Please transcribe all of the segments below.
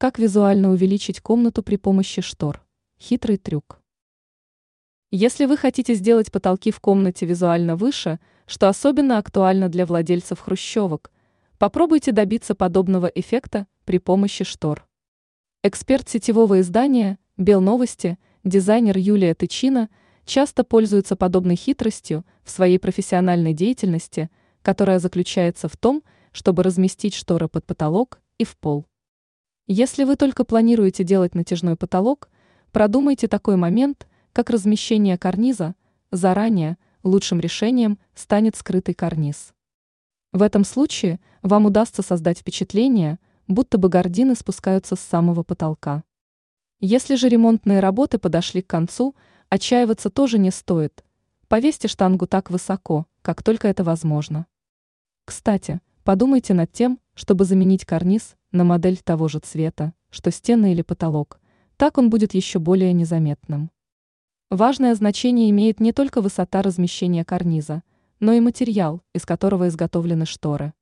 Как визуально увеличить комнату при помощи штор? Хитрый трюк. Если вы хотите сделать потолки в комнате визуально выше, что особенно актуально для владельцев хрущевок, попробуйте добиться подобного эффекта при помощи штор. Эксперт сетевого издания «Белновости», дизайнер Юлия Тычина, часто пользуется подобной хитростью в своей профессиональной деятельности, которая заключается в том, чтобы разместить шторы под потолок и в пол. Если вы только планируете делать натяжной потолок, продумайте такой момент, как размещение карниза, заранее лучшим решением станет скрытый карниз. В этом случае вам удастся создать впечатление, будто бы гардины спускаются с самого потолка. Если же ремонтные работы подошли к концу, отчаиваться тоже не стоит. Повесьте штангу так высоко, как только это возможно. Кстати, подумайте над тем, чтобы заменить карниз на модель того же цвета, что стены или потолок, так он будет еще более незаметным. Важное значение имеет не только высота размещения карниза, но и материал, из которого изготовлены шторы.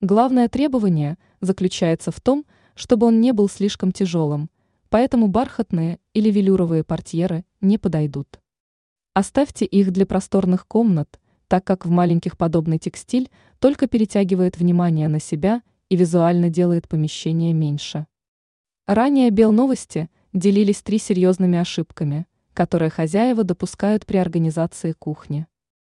Главное требование заключается в том, чтобы он не был слишком тяжелым, поэтому бархатные или велюровые портьеры не подойдут. Оставьте их для просторных комнат, так как в маленьких подобный текстиль только перетягивает внимание на себя и визуально делает помещение меньше. Ранее Белновости делились три серьезными ошибками, которые хозяева допускают при организации кухни.